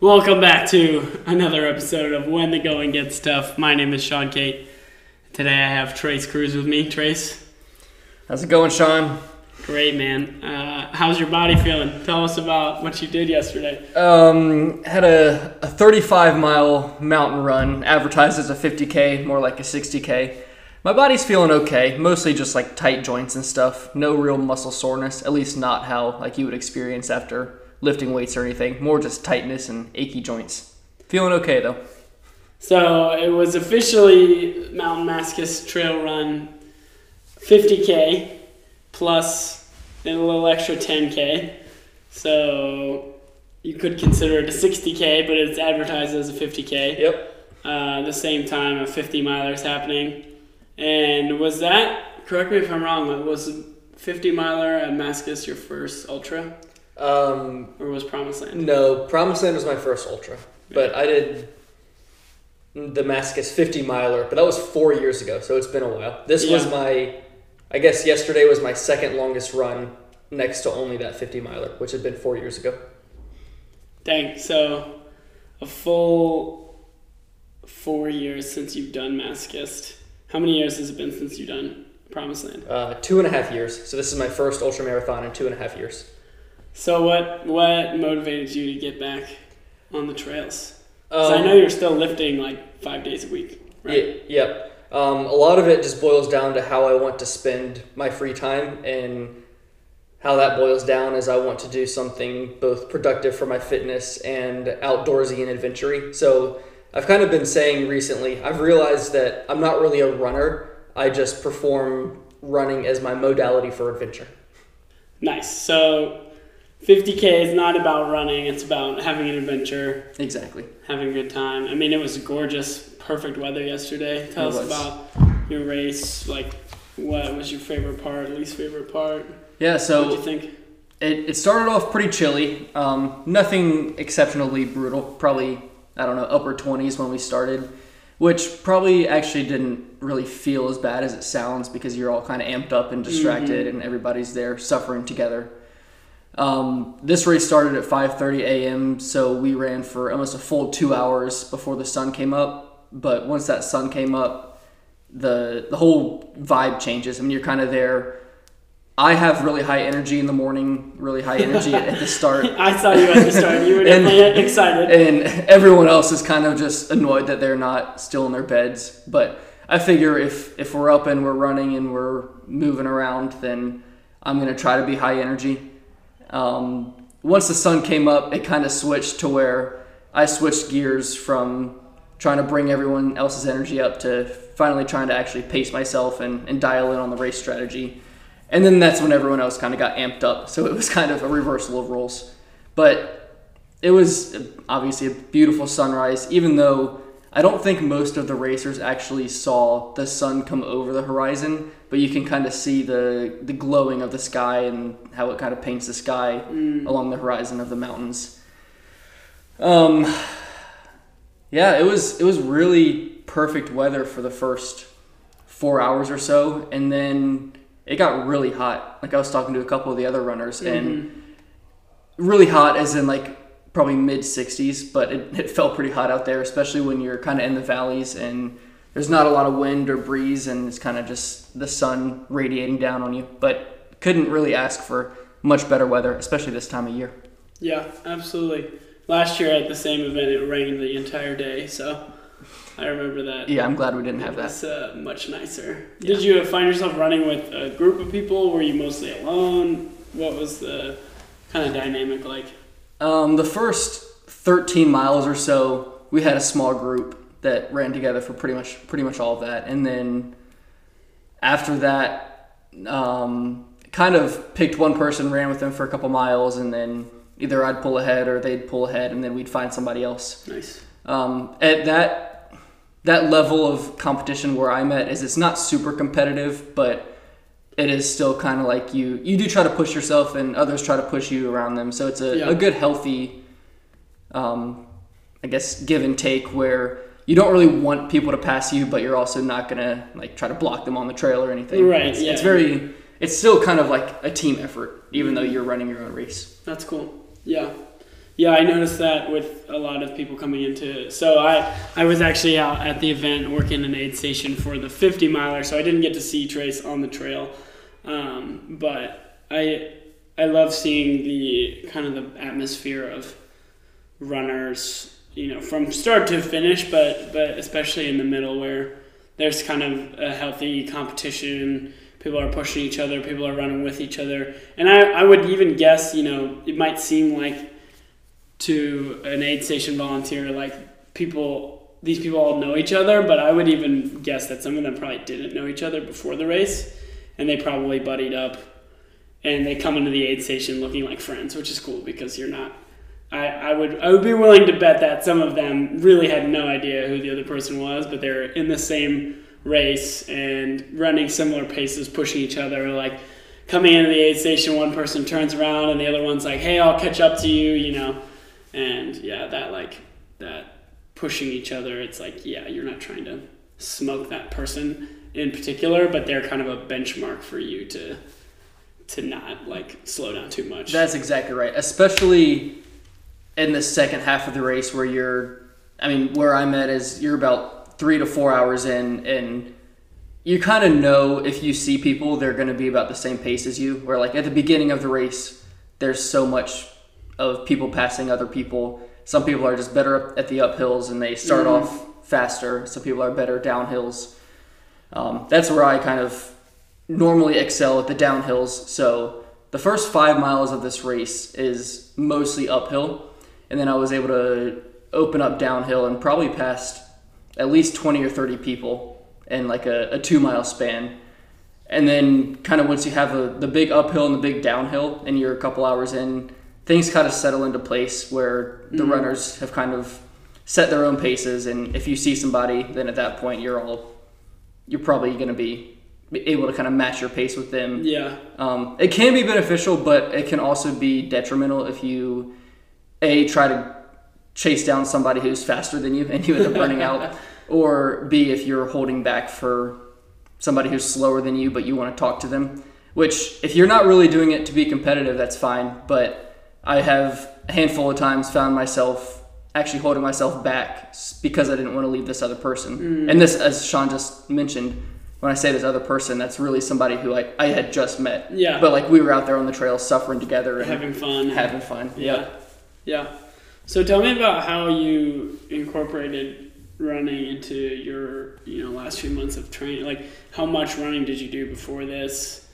Welcome back to another episode of When the Going Gets Tough. My name is Sean Kate. Today I have Trace Cruz with me. Trace, How's it going, Sean? great man. Uh, how's your body feeling? Tell us about what you did yesterday. Um, had a, a 35 mile mountain run, advertised as a 50k, more like a 60k. My body's feeling okay, mostly just like tight joints and stuff. No real muscle soreness, at least not how like you would experience after lifting weights or anything. More just tightness and achy joints. Feeling okay though. So it was officially Mountain Masochist Trail Run 50k plus a little extra 10k. So you could consider it a 60k, but it's advertised as a 50k. Yep. uh, the same time a 50 miler is happening. And was that, correct me if I'm wrong, but was 50 miler at Mascus your first ultra? Um, Or was Promised Land? no, Promised Land was my first ultra, but I did Damascus 50 miler, but that was four years ago, so it's been a while. This was my, I guess yesterday was my second longest run next to only that 50 miler, which had been four years ago. Dang, so a full four years since you've done Masochist. How many years has it been since you've done Promised Land? Uh, two and a half years. So this is my first ultra marathon in two and a half years. So what what motivated you to get back on the trails? 'Cause Um, I know you're still lifting like five days a week, right? Yeah, yep. Um, a lot of it just boils down to how I want to spend my free time, and how that boils down is I want to do something both productive for my fitness and outdoorsy and adventure So I've kind of been saying recently, I've realized that I'm not really a runner. I just perform running as my modality for adventure. Nice. So 50k is not about running; it's about having an adventure, Exactly. having a good time. I mean, it was gorgeous, perfect weather yesterday. Tell It us was. about your race. Like, what was your favorite part, least favorite part? Yeah. So what do you think? It, it started off pretty chilly. Um, nothing exceptionally brutal. Probably, I don't know, upper 20s when we started, which probably actually didn't really feel as bad as it sounds because you're all kind of amped up and distracted and everybody's there suffering together. Um, this race started at 5:30 a.m., so we ran for almost a full two hours before the sun came up. But once that sun came up, the the whole vibe changes. I mean, you're kind of there. I have really high energy in the morning, really high energy at, at the start, I saw you at the start. You were And- definitely excited. and everyone else is kind of just annoyed that they're not still in their beds. But I figure if if we're up and we're running and we're moving around, then I'm gonna try to be high energy. Um, once the sun came up, it kind of switched to where I switched gears from trying to bring everyone else's energy up to finally trying to actually pace myself and, and dial in on the race strategy. And then that's when everyone else kind of got amped up. So it was kind of a reversal of roles. But it was obviously a beautiful sunrise, even though I don't think most of the racers actually saw the sun come over the horizon, but you can kind of see the, the glowing of the sky and how it kind of paints the sky along the horizon of the mountains. Um, yeah, it was it was really perfect weather for the first four hours or so, and then it got really hot. Like I was talking to a couple of the other runners, and really hot as in like probably mid 60s, but it, it felt pretty hot out there, especially when you're kind of in the valleys and there's not a lot of wind or breeze, and it's kind of just the sun radiating down on you. But couldn't really ask for much better weather, especially this time of year. Yeah, absolutely. Last year at the same event, it rained the entire day, so I remember that. Yeah, I'm glad we didn't have that. That's uh, much nicer. Did you find yourself running with a group of people? Were you mostly alone? What was the kind of dynamic like? Um, the first 13 miles or so, we had a small group that ran together for pretty much pretty much all of that, and then after that, um, kind of picked one person, ran with them for a couple miles, and then either I'd pull ahead or they'd pull ahead, and then we'd find somebody else. Nice. Um, at that that level of competition where I'm at is it's not super competitive, but it is still kind of like you you do try to push yourself and others try to push you around them. So it's a, Yeah. a good healthy, um, I guess give and take where you don't really want people to pass you, but you're also not gonna like try to block them on the trail or anything. Right, It's, yeah. it's very it's still kind of like a team effort, even though you're running your own race. That's cool. Yeah. Yeah, I noticed that with a lot of people coming into. it. So I I was actually out at the event working in an aid station for the 50 miler, so I didn't get to see Trace on the trail, um, but I I love seeing the kind of the atmosphere of runners, you know, from start to finish, but but especially in the middle where there's kind of a healthy competition. People are pushing each other. People are running with each other, and I, I would even guess, you know, it might seem like to an aid station volunteer, like people, these people all know each other, but I would even guess that some of them probably didn't know each other before the race, and they probably buddied up, and they come into the aid station looking like friends, which is cool because you're not. I, I would I would be willing to bet that some of them really had no idea who the other person was, but they're in the same race and running similar paces, pushing each other, like coming into the aid station, one person turns around and the other one's like, "Hey, I'll catch up to you," you know and yeah that like that pushing each other it's like yeah you're not trying to smoke that person in particular but they're kind of a benchmark for you to to not like slow down too much That's exactly right. Especially in the second half of the race where you're I mean, where I'm at is you're about three to four hours in and you kind of know if you see people they're going to be about the same pace as you. Where like at the beginning of the race there's so much of people passing other people. Some people are just better at the uphills and they start Mhm. off faster. Some people are better downhills. Um, that's where i kind of normally excel at the downhills. So the first five miles of this race is mostly uphill and then i was able to open up downhill and probably passed at least 20 or 30 people in like a, a two mile span. And then kind of once you have a, the big uphill and the big downhill and you're a couple hours in things kind of settle into place where the Mhm. runners have kind of set their own paces. And if you see somebody then at that point you're all you're probably going to be able to kind of match your pace with them. Yeah. Um, it can be beneficial, but it can also be detrimental if you a try to chase down somebody who's faster than you and you end up running out, or b if you're holding back for somebody who's slower than you but you want to talk to them. Which if you're not really doing it to be competitive, that's fine. But I have a handful of times found myself actually holding myself back because I didn't want to leave this other person. Mm. And this, as Sean just mentioned, when I say this other person, that's really somebody who I, I had just met. Yeah. But like we were out there on the trail suffering together and having fun having fun. yeah yeah so tell me about how you incorporated running into your you know last few months of training. Like how much running did you do before this?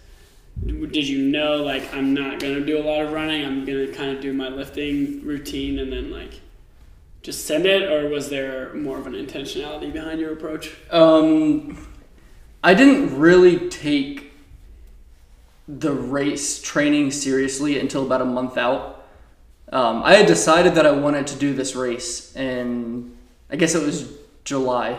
Did you know like i'm not to do a lot of running i'm to kind of do my lifting routine and then like just send it? Or was there more of an intentionality behind your approach? Um, I didn't really take the race training seriously until about a month out. Um, I had decided that I wanted to do this race, and I guess it was July.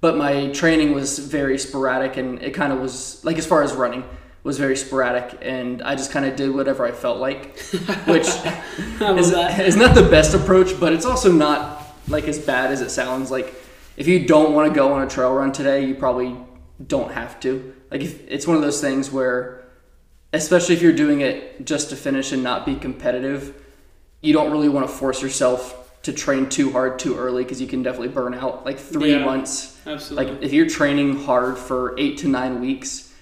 But my training was very sporadic, and it kind of was like as far as running was very sporadic, and I just kind of did whatever I felt like, which How is, that? is not the best approach, but it's also not like as bad as it sounds. Like if you don't want to go on a trail run today, you probably don't have to. Like if, it's one of those things where, especially if you're doing it just to finish and not be competitive, you don't really want to force yourself to train too hard too early because you can definitely burn out. Like three Yeah. months, absolutely like if you're training hard for eight to nine weeks.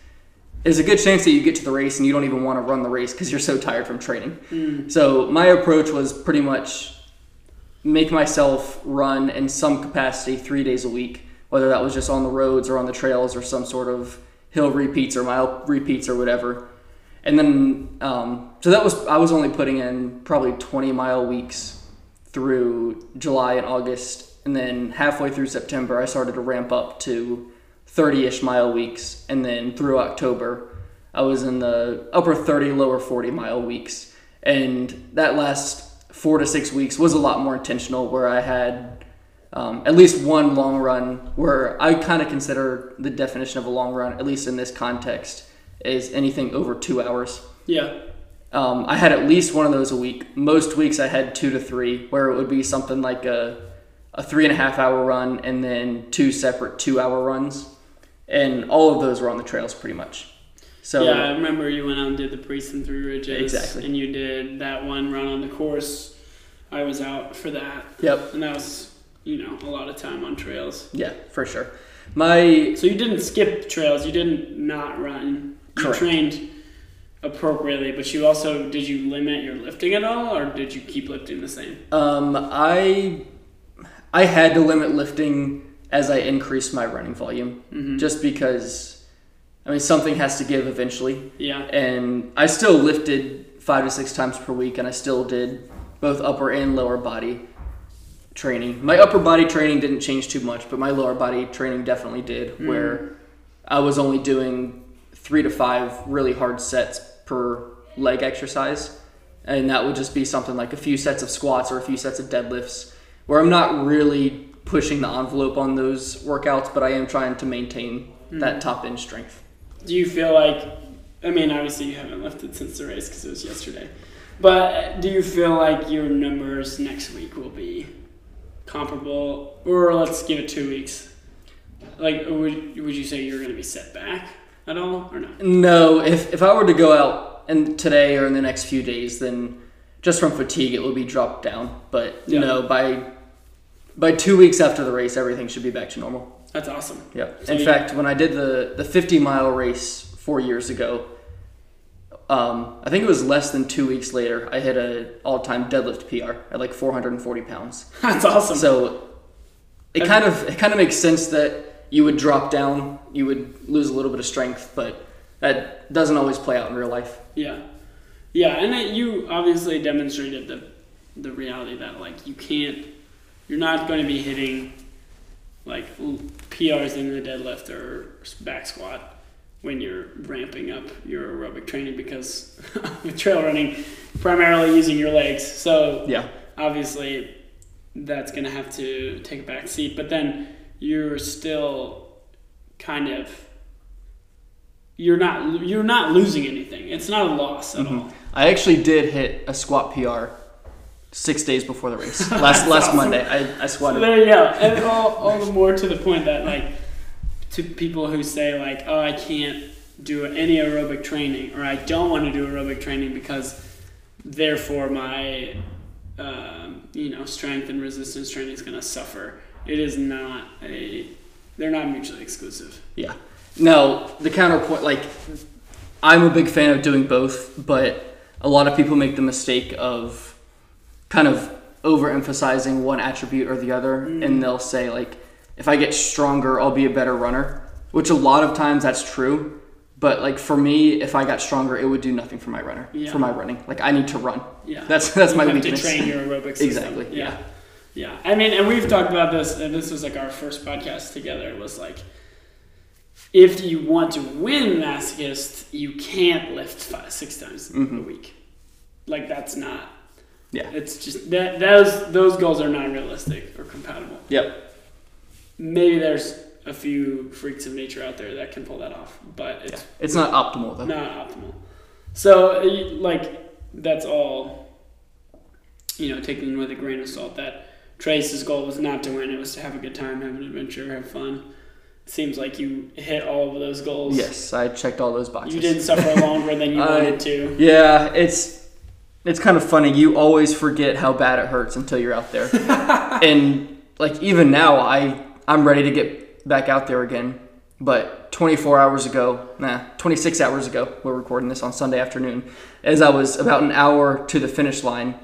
There's a good chance that you get to the race and you don't even want to run the race because you're so tired from training. Mm. So my approach was pretty much make myself run in some capacity three days a week, whether that was just on the roads or on the trails or some sort of hill repeats or mile repeats or whatever. And then, um, so that was I was only putting in probably 20 mile weeks through July and August, and then halfway through September I started to ramp up to 30-ish mile weeks, and then through October I was in the upper 30, lower 40 mile weeks, and that last four to six weeks was a lot more intentional, where I had um, at least one long run where I kind of consider the definition of a long run, at least in this context, is anything over two hours. yeah Um, I had at least one of those a week. Most weeks I had two to three, where it would be something like a, a three and a half hour run and then two separate two hour runs. And all of those were on the trails pretty much. So yeah, I remember you went out and did the Priest and Three Ridges. Exactly. And you did that one run on the course I was out for that, Yep. and that was you know a lot of time on trails. Yeah, for sure. My So you didn't skip trails. You didn't not run. You Correct. trained appropriately, but you also did you limit your lifting at all, or did you keep lifting the same? um I I had to limit lifting as I increased my running volume Mm-hmm. just because I mean something has to give eventually. yeah. and I still lifted five to six times per week, and I still did both upper and lower body training. My upper body training didn't change too much, but my lower body training definitely did, Mm. where I was only doing three to five really hard sets per leg exercise, and that would just be something like a few sets of squats or a few sets of deadlifts, where I'm not really pushing the envelope on those workouts, but I am trying to maintain hmm. that top end strength. Do you feel like, I mean, obviously you haven't lifted since the race because it was yesterday, but do you feel like your numbers next week will be comparable, or let's give it two weeks? Like, would would you say you're going to be set back at all, or no? No, if if I were to go out and today or in the next few days, then just from fatigue it will be dropped down. But Yeah. no, by by two weeks after the race, everything should be back to normal. That's awesome. Yep. So in you- fact, when I did the the 50 mile race four years ago, um, I think it was less than two weeks later, I hit a all time deadlift PR at like 440 pounds. That's awesome. So it kind of it kind of makes sense that you would drop down, you would lose a little bit of strength, but that doesn't always play out in real life. Yeah, yeah, and it, you obviously demonstrated the the reality that like you can't, you're not going to be hitting like PRs in the deadlift or back squat when you're ramping up your aerobic training because with trail running, primarily using your legs. So Yeah. obviously that's going to have to take a back seat, but then you're still kind of you're not you're not losing anything. It's not a loss at all. I actually did hit a squat PR six days before the race. Last last awesome. Monday, I, I So squatted. there you go. And all, all the more to the point that like to people who say like, oh, I can't do any aerobic training or I don't want to do aerobic training because therefore my um, you know strength and resistance training is going to suffer. It is not a. They're not mutually exclusive. Yeah. Now the counterpoint, like, I'm a big fan of doing both, but a lot of people make the mistake of kind of overemphasizing one attribute or the other, and mm. they'll say like, if I get stronger, I'll be a better runner. Which a lot of times that's true, but like for me, if I got stronger, it would do nothing for my runner, Yeah. for my running. Like I need to run. Yeah, That's that's you my have weakness. to train your aerobic system. Exactly, Yeah. yeah. I mean, and we've talked about this, and this was like our first podcast together. It was like, if you want to win masochist, you can't lift five, six times a Mhm. week. Like that's not. Yeah. It's just that those those goals are not realistic or compatible. Yep. Maybe there's a few freaks of nature out there that can pull that off, but Yeah. it's It's not optimal though. not optimal. So, like, that's all, you know, taken with a grain of salt. That Trace's goal was not to win, it was to have a good time, have an adventure, have fun. Seems like you hit all of those goals. Yes, I checked all those boxes. You didn't suffer longer than you I- wanted to. Yeah, it's it's kind of funny. You always forget how bad it hurts until you're out there. and like even now, I I'm ready to get back out there again. But 24 hours ago, nah, 26 hours ago, we're recording this on Sunday afternoon. As I was about an hour to the finish line,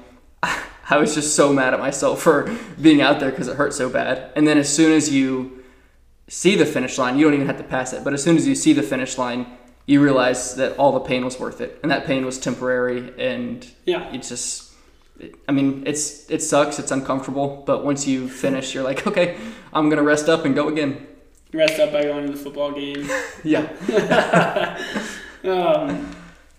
I was just so mad at myself for being out there because it hurt so bad. And then as soon as you see the finish line, you don't even have to pass it. But as soon as you see the finish line, you realize that all the pain was worth it, and that pain was temporary, and Yeah. it's just. I mean, it's it sucks. It's uncomfortable, but once you finish, you're like, okay, I'm gonna rest up and go again. Rest up by going to the football game. Yeah, Um,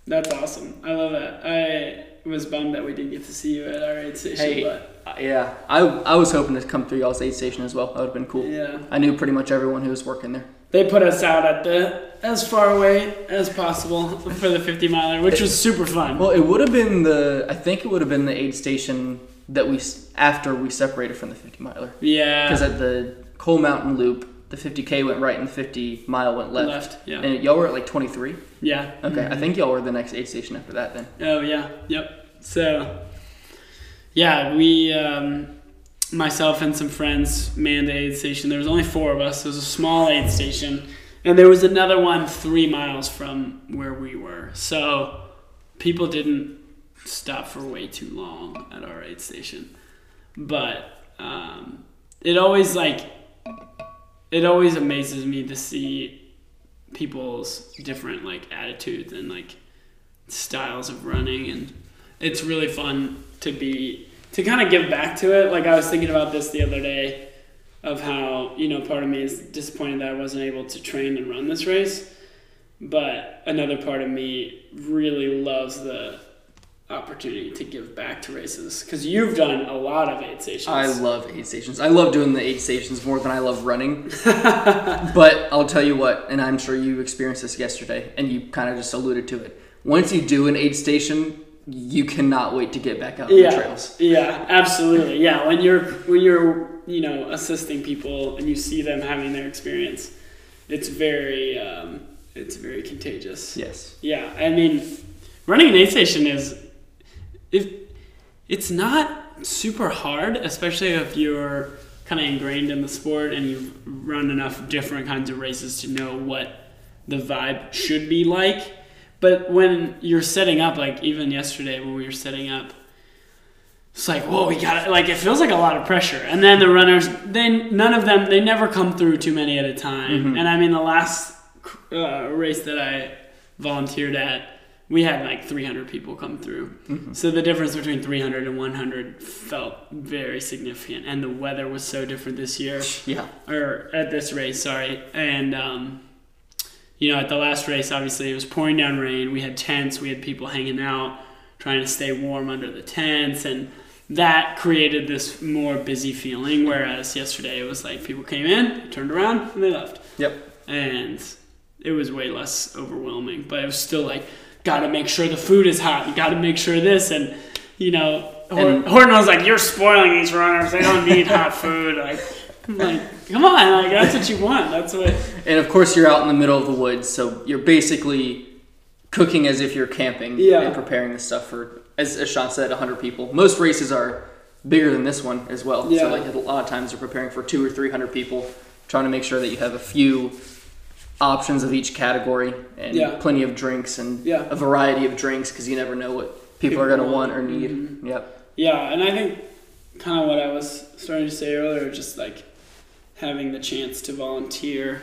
that's awesome. I love that. I was bummed that we didn't get to see you at our aid station, Hey. but Uh, yeah. I I was hoping to come through y'all's aid station as well. That would have been cool. yeah. I knew pretty much everyone who was working there. They put us out at the as far away as possible for the 50 miler, which was super fun. Well, it would have been the. I think it would have been the aid station that we after we separated from the 50 miler. yeah, Because at the Coal Mountain Loop, the 50k went right and the 50 mile went left. left. Yeah, And y'all were at like 23. yeah. Okay, I think y'all were the next aid station after that then. Oh yeah, yep. So, Yeah, we, um, myself and some friends manned the aid station. There was only four of us. It was a small aid station, and there was another one three miles from where we were. So people didn't stop for way too long at our aid station, but um, it always like it always amazes me to see people's different like attitudes and like styles of running and it's really fun to be to kind of give back to it. Like i was thinking about this the other day of how you know part of me is disappointed that i wasn't able to train and run this race but another part of me really loves the opportunity to give back to races because you've done a lot of aid stations I love aid stations. I love doing the aid stations more than I love running. but I'll tell you what, and I'm sure you experienced this yesterday, and you kind of just alluded to it. Once you do an aid station, you cannot wait to get back out on the trails. Yeah, absolutely. Yeah, when you're when you're you know assisting people and you see them having their experience, it's very um, it's very contagious. Yes. Yeah, I mean, running an aid station is if it's not super hard, especially if you're kind of ingrained in the sport and you've run enough different kinds of races to know what the vibe should be like. But when you're setting up, like even yesterday when we were setting up, it's like, whoa, we got it. Like it feels like a lot of pressure. And then the runners, then none of them, they never come through too many at a time. And I mean, the last uh, race that I volunteered at, we had like 300 people come through. So the difference between 300 and 100 felt very significant. And the weather was so different this year Yeah. or at this race, sorry. And um, you know, at the last race, obviously it was pouring down rain. We had tents. We had people hanging out, trying to stay warm under the tents, and that created this more busy feeling. Whereas yesterday it was like people came in, turned around, and they left, Yep. and it was way less overwhelming. But it was still like, got to make sure the food is hot. You got to make sure this, and you know. And- Horton was like, "You're spoiling these runners. They don't need hot food." Like, I'm like, come on, like that's what you want. That's what. And of course, you're out in the middle of the woods, so you're basically cooking as if you're camping Yeah. and preparing this stuff for, as, as Sean said, 100 people. Most races are bigger than this one as well. Yeah. So, like, a lot of times you're preparing for two or 300 people, trying to make sure that you have a few options of each category and Yeah. plenty of drinks and Yeah. a variety of drinks because you never know what people, are going to want. or need. Mhm. Yep. Yeah, and I think kind of what I was starting to say earlier, just like having the chance to volunteer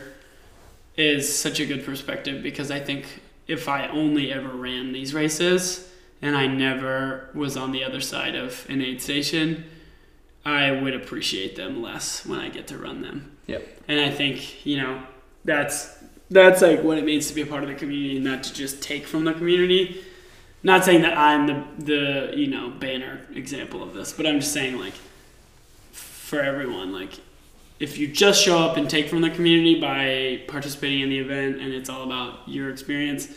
is such a good perspective because I think if I only ever ran these races and I never was on the other side of an aid station, I would appreciate them less when I get to run them. Yep. And I think, you know, that's that's like what it means to be a part of the community, and not to just take from the community. Not saying that I'm the the you know banner example of this, but I'm just saying like for everyone, like if you just show up and take from the community by participating in the event and it's all about your experience,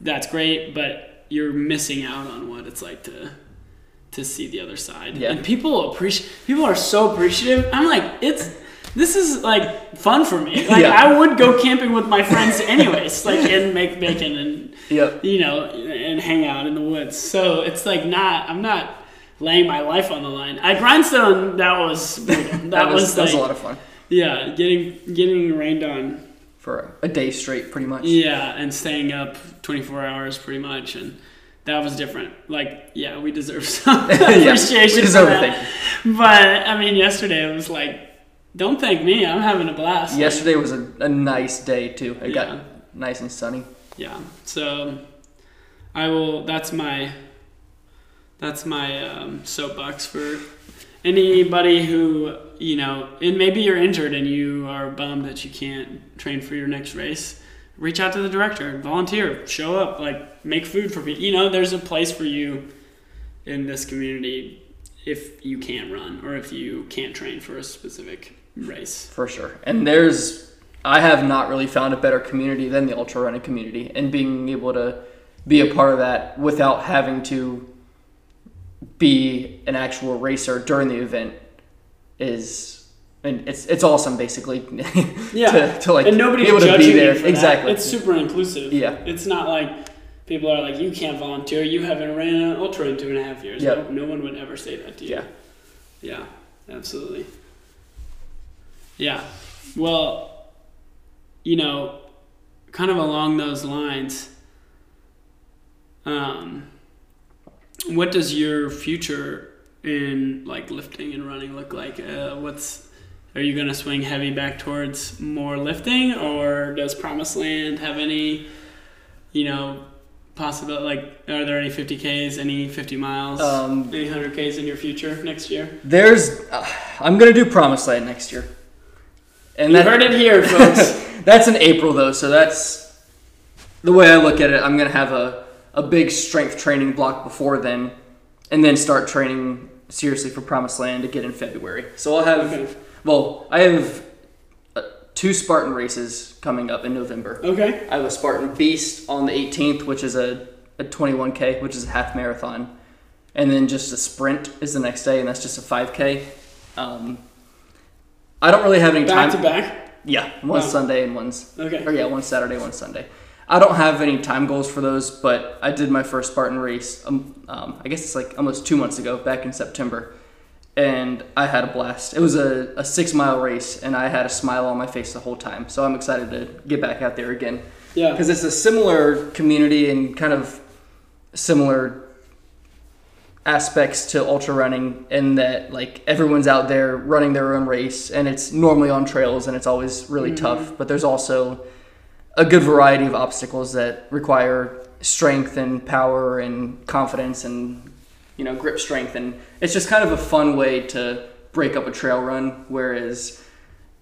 that's great, but you're missing out on what it's like to to see the other side. Yeah. And people appreciate people are so appreciative. I'm like, it's this is like fun for me. Like Yeah. I would go camping with my friends anyways, like and make bacon and Yep. you know, and hang out in the woods. So it's like not, I'm not laying my life on the line. At Grindstone, that was, that, That, was, was, that was a lot of fun yeah, getting getting rained on. for a day straight, pretty much. Yeah, and staying up 24 hours pretty much, and that was different. Like, yeah, we deserve some Yeah, appreciation we for deserve a that. But I mean, yesterday it was like, don't thank me. I'm having a blast. Yesterday was a, a nice day too. It Yeah. got nice and sunny. yeah so i will that's my that's my um, soapbox for anybody who you know and maybe you're injured and you are bummed that you can't train for your next race reach out to the director volunteer show up like make food for people you know there's a place for you in this community if you can't run or if you can't train for a specific race For sure. And there's, I have not really found a better community than the ultra running community, and being able to be a part of that without having to be an actual racer during the event is, and it's it's awesome basically. Yeah, to, to like and nobody's be able to be there. exactly. That. It's super inclusive. Yeah. it's not like people are like, you can't volunteer. You haven't ran an ultra in two and a half years. Yep. No, no one would ever say that to you. Yeah. Yeah, absolutely. Yeah. Well, you know, kind of along those lines, um, what does your future in like lifting and running look like? Uh, what's are you going to swing heavy back towards more lifting, or does Promised Land have any, you know, possible like are there any 50ks, any 50 miles, Um, any 100ks in your future next year? There's, uh, I'm gonna do Promised Land next year, and you that, heard it here, folks. that's in April though, so that's the way I look at it. I'm gonna have a a big strength training block before then, and then start training seriously for Promised Land to get in February. So I'll have, Okay. well, I have uh, two Spartan races coming up in November. Okay. I have a Spartan Beast on the 18th, which is a, a 21k, which is a half marathon, and then just a sprint is the next day, and that's just a 5k. Um, I don't really have any Back time. to back. Yeah, one Wow. Sunday and one's Okay. or yeah, one Saturday, one Sunday. I don't have any time goals for those, but I did my first Spartan race. Um, um, I guess it's like almost two months ago, back in September, and I had a blast. It was a, a six mile race, and I had a smile on my face the whole time. So I'm excited to get back out there again Yeah. because it's a similar community and kind of similar aspects to ultra running in that like everyone's out there running their own race and it's normally on trails and it's always really Mhm. tough but there's also a good variety of obstacles that require strength and power and confidence and you know grip strength and it's just kind of a fun way to break up a trail run whereas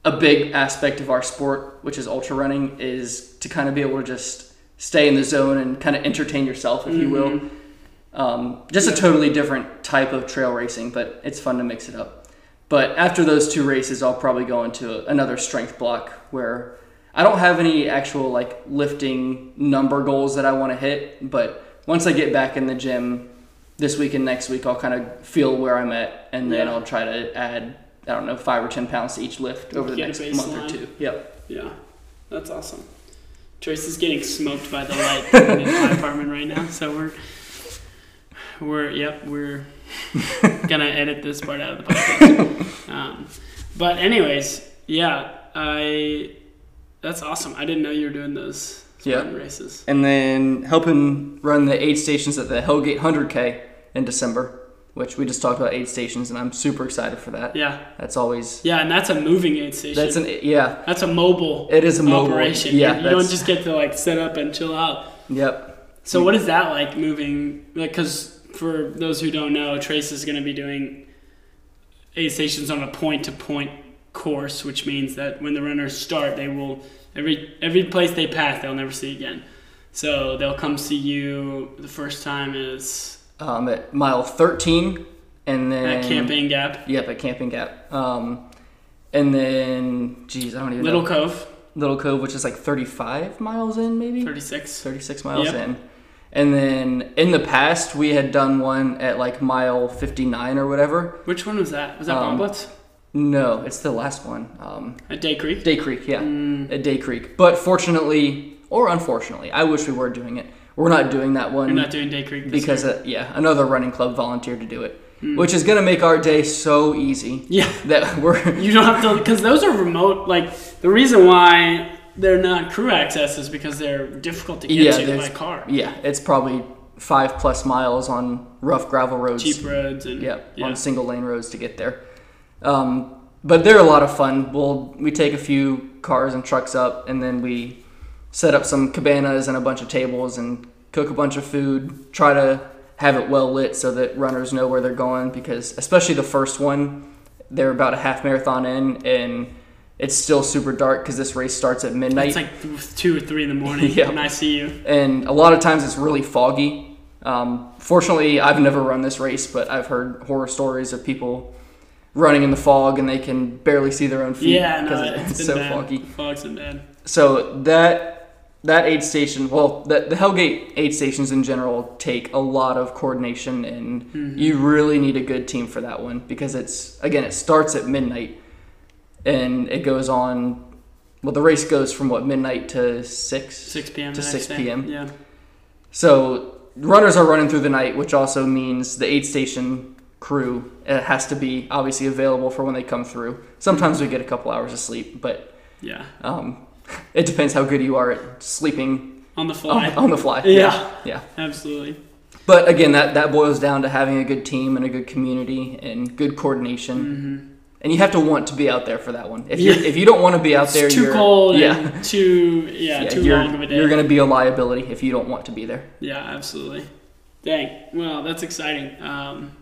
a big aspect of our sport which is ultra running is to kind of be able to just stay in the zone and kind of entertain yourself if you will Mhm. Um, just Yeah. a totally different type of trail racing, but it's fun to mix it up. But after those two races, I'll probably go into another strength block where I don't have any actual like lifting number goals that I want to hit. But once I get back in the gym this week and next week, I'll kind of feel where I'm at, and then Yeah. I'll try to add I don't know five or ten pounds to each lift over the next month or two. Yep. Yeah. That's awesome. Trace is getting smoked by the light in my apartment right now, so we're we're yep we're gonna edit this part out of the podcast. Um, but anyways, yeah, I that's awesome. I didn't know you were doing those Yeah. Spartan races. and then helping run the aid stations at the Hellgate 100K in December, which we just talked about aid stations, and I'm super excited for that. Yeah, That's always yeah, and that's a moving aid station. that's an yeah, That's a mobile it is a mobile operation. Yeah, you, you don't just get to like sit up and chill out. yep. So what is that like moving? Like, because for those who don't know, Trace is going to be doing aid stations on a point-to-point course, which means that when the runners start, they will every every place they pass, they'll never see again. So they'll come see you. The first time is Um, at mile 13, and then at Camping Gap, Yep, at Camping Gap. Um, and then geez, I don't even Little know. Cove, Little Cove, which is like 35 miles in, maybe 36. 36 miles Yep. in. And then in the past, we had done one at like mile 59 or whatever. Which one was that? Was that Um, Bobblets? No, it's the last one. Um, At Day Creek? Day Creek, yeah. Mm, at Day Creek. But fortunately, or unfortunately, I wish we were doing it. We're not doing that one you're not doing Day Creek because, uh, yeah, another running club volunteered to do it, Mm. which is going to make our day so easy yeah. that we're. You don't have to, because those are remote. Like the reason why they're not crew accesses because they're difficult to get Yeah, to by car. Yeah, it's probably five plus miles on rough gravel roads. Cheap roads and Yeah, yeah. on single lane roads to get there. Um, but they're a lot of fun. We'll we take a few cars and trucks up, and then we set up some cabanas and a bunch of tables and cook a bunch of food. Try to have it well lit so that runners know where they're going. Because especially the first one, they're about a half marathon in, and it's still super dark because this race starts at midnight. It's like th- two or three in the morning, Yeah. and I see you. and a lot of times it's really foggy. Um, fortunately, I've never run this race, but I've heard horror stories of people running in the fog and they can barely see their own feet Yeah, no, because it's, so bad. foggy. Fog's been bad. So that that aid station, well, the, the Hellgate aid stations in general take a lot of coordination, and Mhm. you really need a good team for that one because it's again it starts at midnight and it goes on. Well, the race goes from what midnight to six 6 p.m. to 6 p.m.. Yeah. So runners are running through the night, which also means the aid station crew it has to be obviously available for when they come through. Sometimes we get a couple hours of sleep, but Yeah. um, it depends how good you are at sleeping On the fly. on, on the fly. Yeah. yeah. Absolutely. But again, that, that boils down to having a good team and a good community and good coordination. hmm And you have to want to be out there for that one. If Yeah. you if you don't want to be out there, too you're, cold Yeah, too yeah, Yeah, too long of a day. You're going to be a liability if you don't want to be there. Yeah, absolutely. Dang. Well, that's exciting. Um,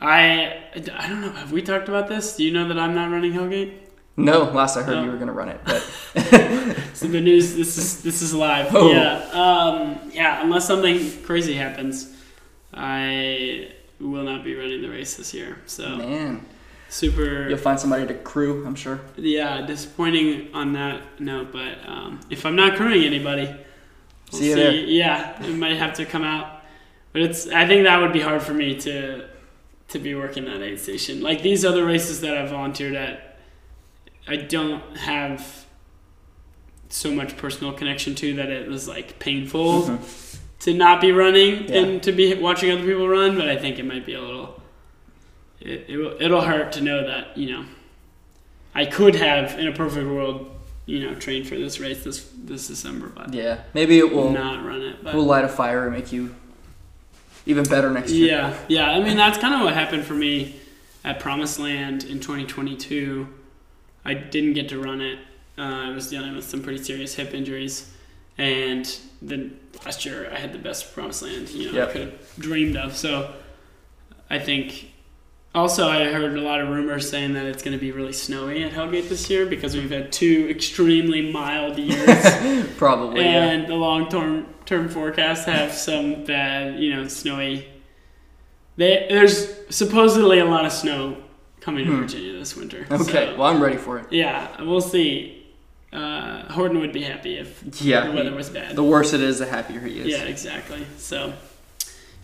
I I don't know. Have we talked about this? Do you know that I'm not running Hellgate? No, last I heard No. you were going to run it, but So the news. This is this is live. Oh. Yeah. Um, yeah. Unless something crazy happens, I will not be running the race this year. So man, super. you'll find somebody to crew. I'm sure. Yeah, disappointing on that note. But um, if I'm not crewing anybody, we'll See you there. Yeah, it might have to come out. But it's. I think that would be hard for me to to be working that aid station. Like these other races that I volunteered at, I don't have so much personal connection to that it was like painful Mhm. to not be running Yeah. and to be watching other people run. But I think it might be a little. It, it will, it'll hurt to know that you know. I could have in a perfect world, you know, trained for this race this this December, but Yeah, maybe it will not run it. But will light a fire and make you even better next year. yeah, yeah. I mean, that's kind of what happened for me at Promised Land in 2022. I didn't get to run it. Uh, I was dealing with some pretty serious hip injuries, and then last year I had the best Promised Land you know Yep. I could have dreamed of. So I think. Also, I heard a lot of rumors saying that it's going to be really snowy at Hellgate this year because we've had two extremely mild years. Probably. yeah. and the long term term forecasts have some bad, you know, snowy. They, there's supposedly a lot of snow coming to Hmm. Virginia this winter. Okay, So, well I'm ready for it. yeah, we'll see. Uh, Horton would be happy if Yeah. the weather was bad. The worse it is, the happier he is. Yeah, exactly. So,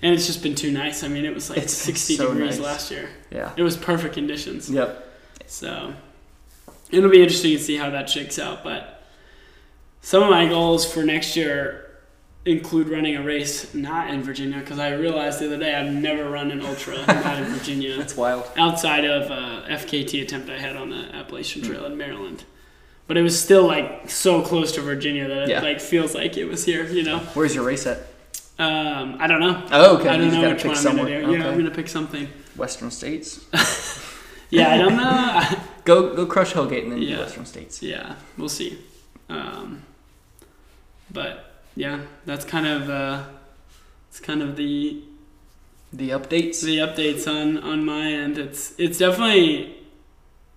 and it's just been too nice. I mean, it was like It's 60 so degrees nice. last year. Yeah. It was perfect conditions. Yep. So it'll be interesting to see how that shakes out. But some of my goals for next year include running a race not in Virginia because I realized the other day I've never run an ultra not in Virginia That's wild. outside of a FKT attempt I had on the Appalachian hmm. Trail in Maryland. But it was still like so close to Virginia that it Yeah. like feels like it was here, you know. Where's your race at? Um, I don't know. Oh, okay. I don't know which pick one I'm gonna do. Yeah, I'm gonna pick something. Western states. Yeah, I don't know. Go go crush Hellgate and then Yeah. Western states. yeah, we'll see. Um, but yeah, that's kind of uh, it's kind of the The updates. the updates on on my end. It's it's definitely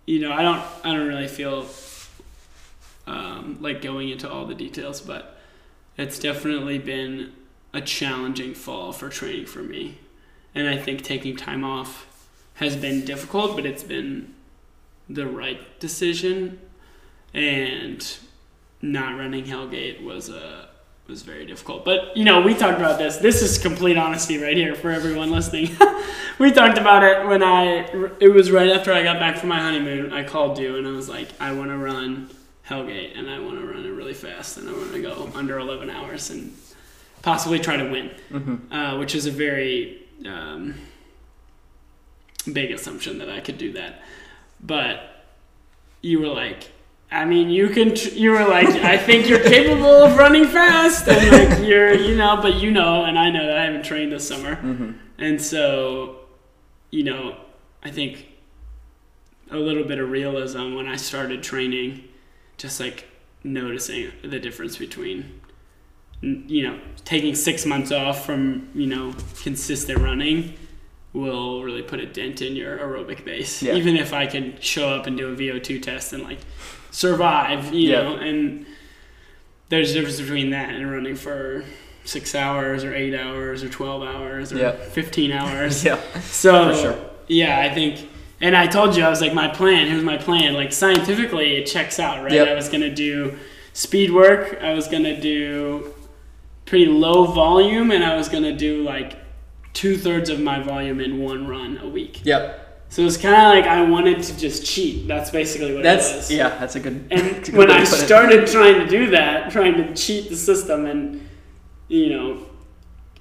you know I don't I don't really feel um, like going into all the details, but it's definitely been a challenging fall for training for me, and I think taking time off has been difficult, but it's been the right decision, and not running Hellgate was a was very difficult. But you know, we talked about this. This is complete honesty right here for everyone listening. we talked about it when I. It was right after I got back from my honeymoon. I called you and I was like, I want to run Hellgate and I want to run it really fast and I want to go under 11 hours and possibly try to win, Mm-hmm. uh, which is a very um, big assumption that I could do that. But you were like, I mean, you can. Tr- you were like, I think you're capable of running fast, and like you're, you know, but you know, and I know that I haven't trained this summer, Mm-hmm. and so, you know, I think a little bit of realism when I started training, just like noticing the difference between, you know, taking six months off from you know consistent running will really put a dent in your aerobic base. Yeah. Even if I could show up and do a VO2 test and like survive, you Yeah. know, and there's a difference between that and running for six hours or eight hours or 12 hours or Yeah. 15 hours. Yeah. So, sure. yeah, I think, and I told you, I was like, my plan, here's my plan. Like, scientifically, it checks out, right? Yep. I was going to do speed work, I was going to do pretty low volume, and I was going to do like two thirds of my volume in one run a week. Yep. So it's kind of like I wanted to just cheat. That's basically what it That's was. yeah. That's a good. And a good when I put it. started trying to do that, trying to cheat the system and you know,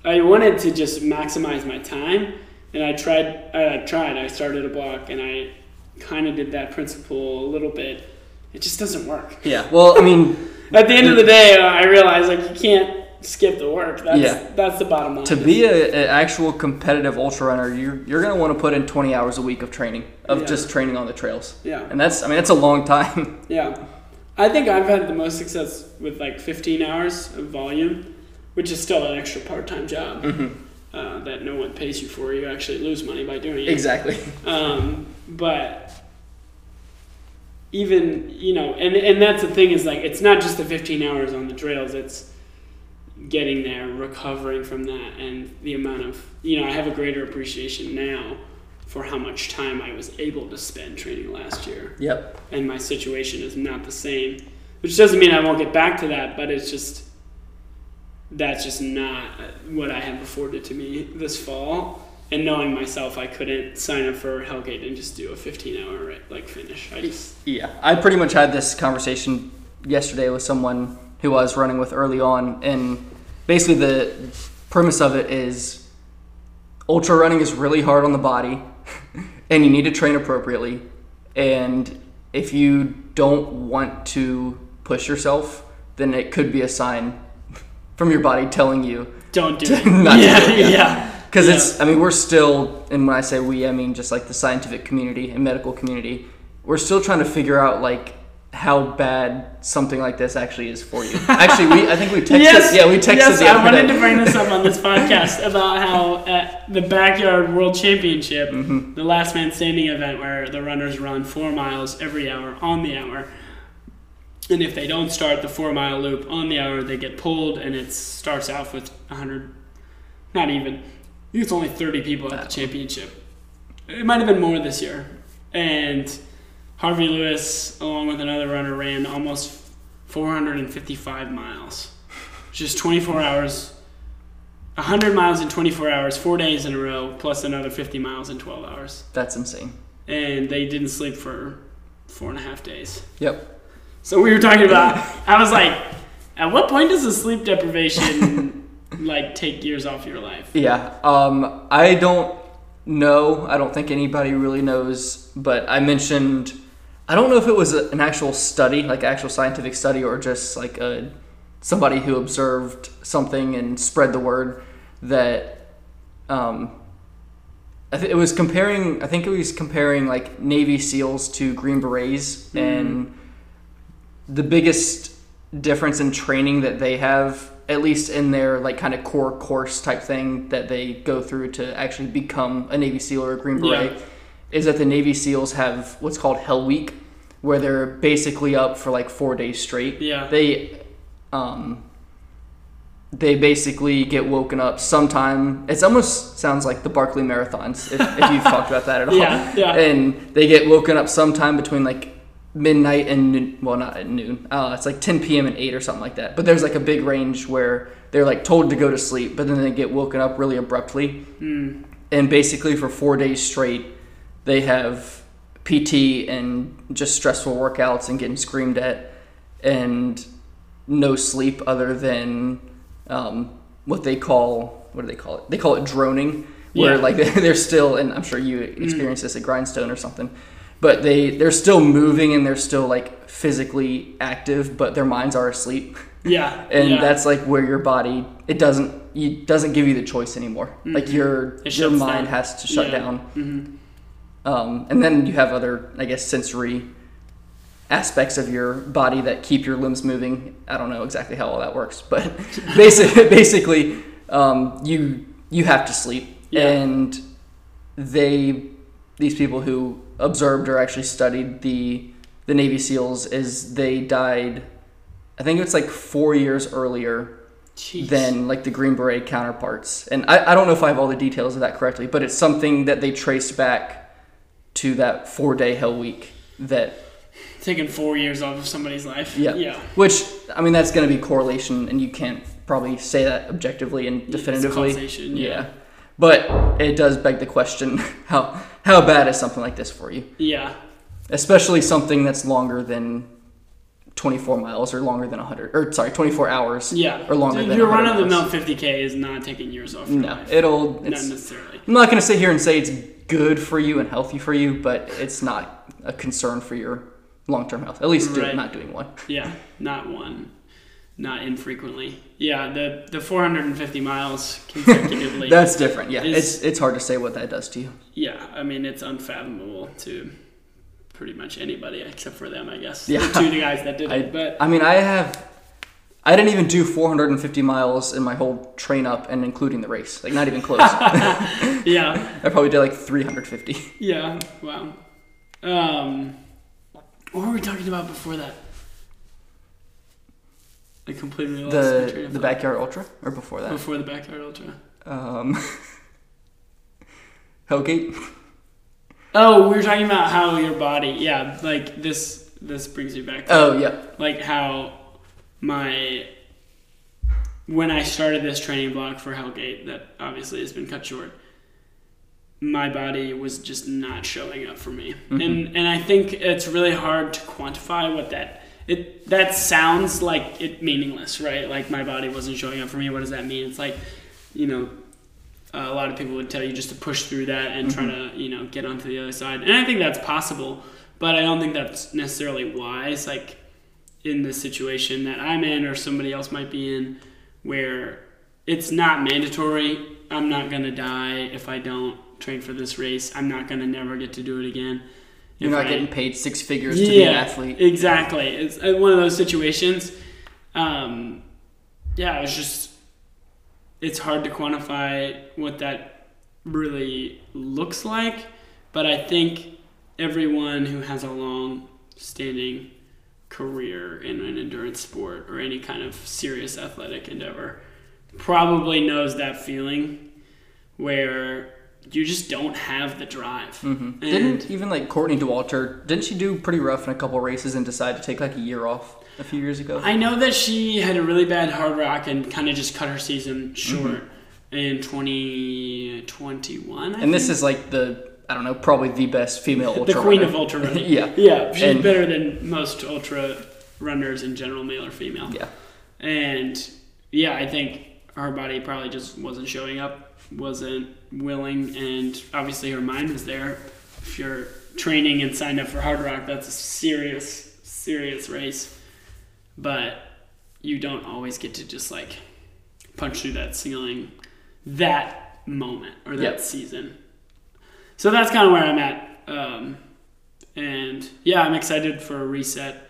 I wanted to just maximize my time, and I tried. I tried. I started a block, and I kind of did that principle a little bit. It just doesn't work. Yeah. Well, I mean, At the end of the day, I realized like you can't skip the work. That's Yeah. that's the bottom line. to be an actual competitive ultra runner, you're you're gonna want to put in 20 hours a week of training, of Yeah. just training on the trails, yeah, and that's I mean that's a long time. yeah. I think I've had the most success with like 15 hours of volume, which is still an extra part-time job uh, that no one pays you for. You actually lose money by doing it. exactly. Um, but even you know, and and that's the thing is like it's not just the 15 hours on the trails. It's getting there, recovering from that, and the amount of you know I have a greater appreciation now for how much time I was able to spend training last year, Yep. and my situation is not the same. Which doesn't mean I won't get back to that, but it's just that's just not what I have afforded to me this fall. And knowing myself, I couldn't sign up for Hellgate and just do a 15 hour like finish. I just Yeah, I pretty much had this conversation yesterday with someone who I was running with early on, and basically the premise of it is ultra running is really hard on the body, and you need to train appropriately. And if you don't want to push yourself, then it could be a sign from your body telling you don't do it. Not to yeah, do it, yeah. yeah. because Yeah. it's, I mean, we're still, and when I say we, I mean just like the scientific community and medical community, we're still trying to figure out like how bad something like this actually is for you. Actually, we, I think we texted, Yes, yeah, we texted yes, I wanted day. to bring this up on this podcast about how at the backyard world championship, Mm-hmm. the last man standing event where the runners run four miles every hour on the hour. And if they don't start the four mile loop on the hour, they get pulled, and it starts off with 100, not even. I think it's only 30 people at the championship. It might have been more this year. And Harvey Lewis, along with another runner, ran almost 455 miles. Just 24 hours, 100 miles in 24 hours, four days in a row, plus another 50 miles in 12 hours. That's insane. And they didn't sleep for four and a half days. Yep. So we were talking about, I was like, at what point does the sleep deprivation like take years off your life? Yeah. Um, I don't know. I don't think anybody really knows. But I mentioned, I don't know if it was a, an actual study, like actual scientific study, or just like a somebody who observed something and spread the word that um, I th- it was comparing. I think it was comparing like Navy SEALs to Green Berets, and the biggest difference in training that they have, at least in their like kind of core course type thing that they go through to actually become a Navy SEAL or a Green Beret, Yeah. Is that the Navy SEAls have what's called Hell Week, where they're basically up for like four days straight. Yeah. They, um, they basically get woken up sometime. It almost sounds like the Barkley Marathons, if, if you've talked about that at all. Yeah, yeah. And they get woken up sometime between like midnight and noon, well, not at noon. Uh, it's like 10 p.m. and 8 or something like that. But there's like a big range where they're like told to go to sleep, but then they get woken up really abruptly. Mm. And basically, for four days straight, they have PT and just stressful workouts and getting screamed at, and no sleep other than um, what they call what do they call it? They call it droning, where Yeah. Mm. like they're still, and I'm sure you experience this at Grindstone or something, but they they're still moving and they're still like physically active, but their minds are asleep, Yeah. and yeah. that's like where your body it doesn't you doesn't give you the choice anymore. Like your Mm-hmm. It your shuts mind down. has to shut Yeah. down. Mhm. Um, and then you have other, I guess, sensory aspects of your body that keep your limbs moving. I don't know exactly how all that works, but basically, basically, um, you you have to sleep, Yeah. and they these people who observed or actually studied the the Navy SEALs is they died. I think it's like four years earlier Jeez. than like the Green Beret counterparts. And I, I don't know if I have all the details of that correctly, but it's something that they traced back to that four day hell week that taking four years off of somebody's life. Yeah. Yeah. which I mean that's gonna be correlation and you can't probably say that objectively and definitively. causation, yeah. But it does beg the question how how bad is something like this for you? Yeah. Especially something that's longer than 24 miles or longer than 100 or sorry 24 hours Yeah. or longer than Your run of the mill 50k is not taking years off no life. it'll not necessarily. i'm not going to sit here and say it's good for you and healthy for you but it's not a concern for your long-term health at least do, not doing one Yeah, not one, not infrequently. Yeah, the the 450 miles consecutively. that's different yeah Is- it's it's hard to say what that does to you yeah, I mean it's unfathomable to pretty much anybody except for them, I guess. Yeah. The two guys that did I, it, but I mean i have i didn't even do 450 miles in my whole train up and including the race like not even close yeah. i probably did like 350 yeah, wow. Um, what were we talking about before that? I completely lost the the backyard ultra or before that before the backyard ultra. um hellgate Oh, we were talking about how your body, yeah, like this. This brings you back to oh yeah like how my when I started this training block for Hellgate, that obviously has been cut short. My body was just not showing up for me, mm-hmm. and and I think it's really hard to quantify what that it that sounds like it meaningless, right? Like my body wasn't showing up for me. What does that mean? It's like, you know, uh, a lot of people would tell you just to push through that and try to you know get onto the other side. And i think that's possible but i don't think that's necessarily wise like in the situation that i'm in or somebody else might be in where it's not mandatory. I'm not going to die if i don't train for this race. I'm not going to never get to do it again. You're If not I- getting paid six figures to be an athlete. Exactly. It's uh, one of those situations. Um, yeah, it's just it's hard to quantify what that really looks like, but I think everyone who has a long standing career in an endurance sport or any kind of serious athletic endeavor probably knows that feeling where you just don't have the drive. hmm And- Didn't even like Courtney Dauwalter? Didn't she do pretty rough in a couple races and decide to take like a year off a few years ago? I know that she had a really bad Hardrock and kind of just cut her season short in 2021. I and this is like the I don't know, probably the best female ultra. Runner. The queen runner. of ultra running. yeah, Yeah, she's And- better than most ultra runners in general, male or female. yeah. And yeah, I think her body probably just wasn't showing up, wasn't willing, and obviously her mind was there. If you're training and signed up for Hardrock, that's a serious, serious race. But you don't always get to just like punch through that ceiling that moment or that Yep. season. So that's kind of where I'm at. Um, and yeah, I'm excited for a reset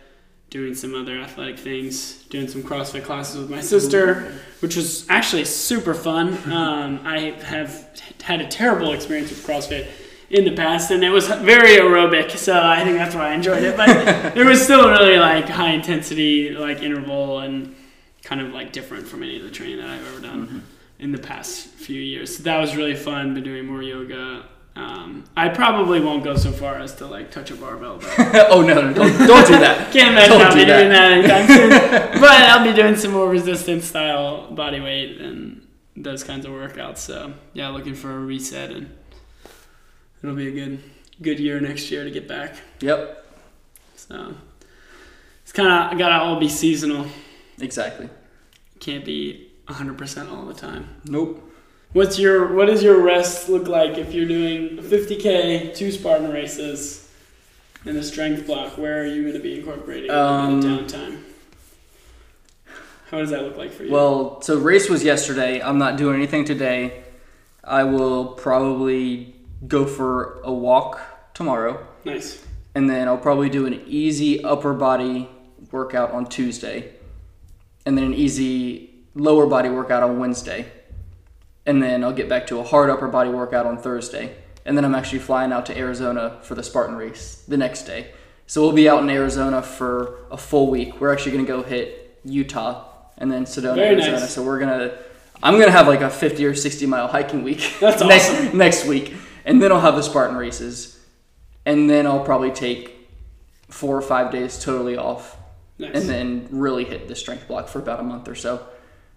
doing some other athletic things, doing some CrossFit classes with my sister, which was actually super fun. Um, I have had a terrible experience with CrossFit in the past, and it was very aerobic, so I think that's why I enjoyed it. But it was still really like high intensity, like interval, and kind of like different from any of the training that I've ever done in the past few years. So that was really fun. Been doing more yoga. Um, I probably won't go so far as to like touch a barbell, but oh no, no, don't, don't do that. can't imagine Don't I'll be that. doing that anytime soon. but I'll be doing some more resistance style body weight and those kinds of workouts. So yeah, looking for a reset and it'll be a good good year next year to get back. Yep, So it's kind of gotta all be seasonal. exactly. Can't be 100% all the time. Nope. What's your what does your rest look like if you're doing 50k, two Spartan races, and a strength block? Where are you going to be incorporating Um, downtime? How does that look like for you? Well, so race was yesterday. I'm not doing anything today. I will probably go for a walk tomorrow, nice. and then I'll probably do an easy upper body workout on Tuesday, and then an easy lower body workout on Wednesday, and then I'll get back to a hard upper body workout on Thursday, and then I'm actually flying out to Arizona for the Spartan race the next day. So we'll be out in Arizona for a full week. We're actually gonna go hit Utah and then Sedona, Very Arizona. nice. So we're gonna, I'm gonna have like a 50 or 60 mile hiking week. That's next, awesome. next week, and then I'll have the Spartan races, and then I'll probably take four or five days totally off, Nice. and then really hit the strength block for about a month or so.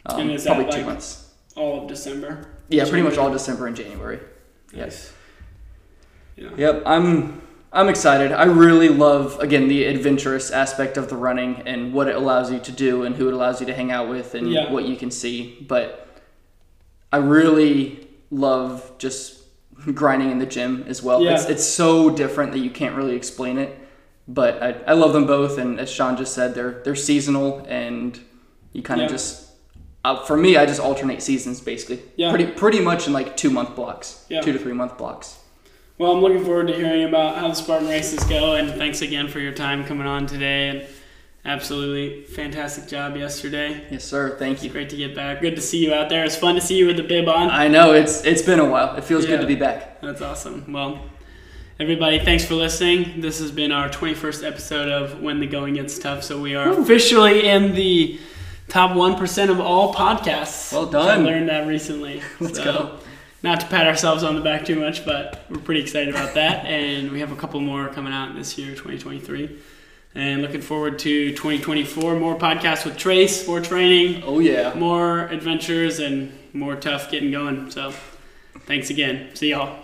Um, And is that probably two months. All of December. Yeah, pretty much all December and January. Nice. Yeah. Yep, I'm I'm excited. I really love again the adventurous aspect of the running and what it allows you to do and who it allows you to hang out with and Yeah. what you can see. But I really love just grinding in the gym as well. Yeah. It's it's so different that you can't really explain it. But I, I love them both, and as Sean just said, they're they're seasonal, and you kind of Yeah. just uh, for me, I just alternate seasons basically. Yeah. Pretty pretty much in like two month blocks, Yeah. two to three month blocks. Well, I'm looking forward to hearing about how the Spartan races go, and thanks again for your time coming on today. And absolutely fantastic job yesterday. Yes, sir. Thank It's you. great to get back. Good to see you out there. It's fun to see you with the bib on. I know it's it's been a while. It feels Yeah. good to be back. That's awesome. Well, everybody, thanks for listening. This has been our 21st episode of When the Going Gets Tough. So we are officially in the top 1% of all podcasts. Well done. I learned that recently. Let's So, go. Not to pat ourselves on the back too much, but we're pretty excited about that. and we have a couple more coming out this year, 2023. And looking forward to 2024. More podcasts with Trace, more training, Oh yeah. more adventures, and more tough getting going. So thanks again. See y'all.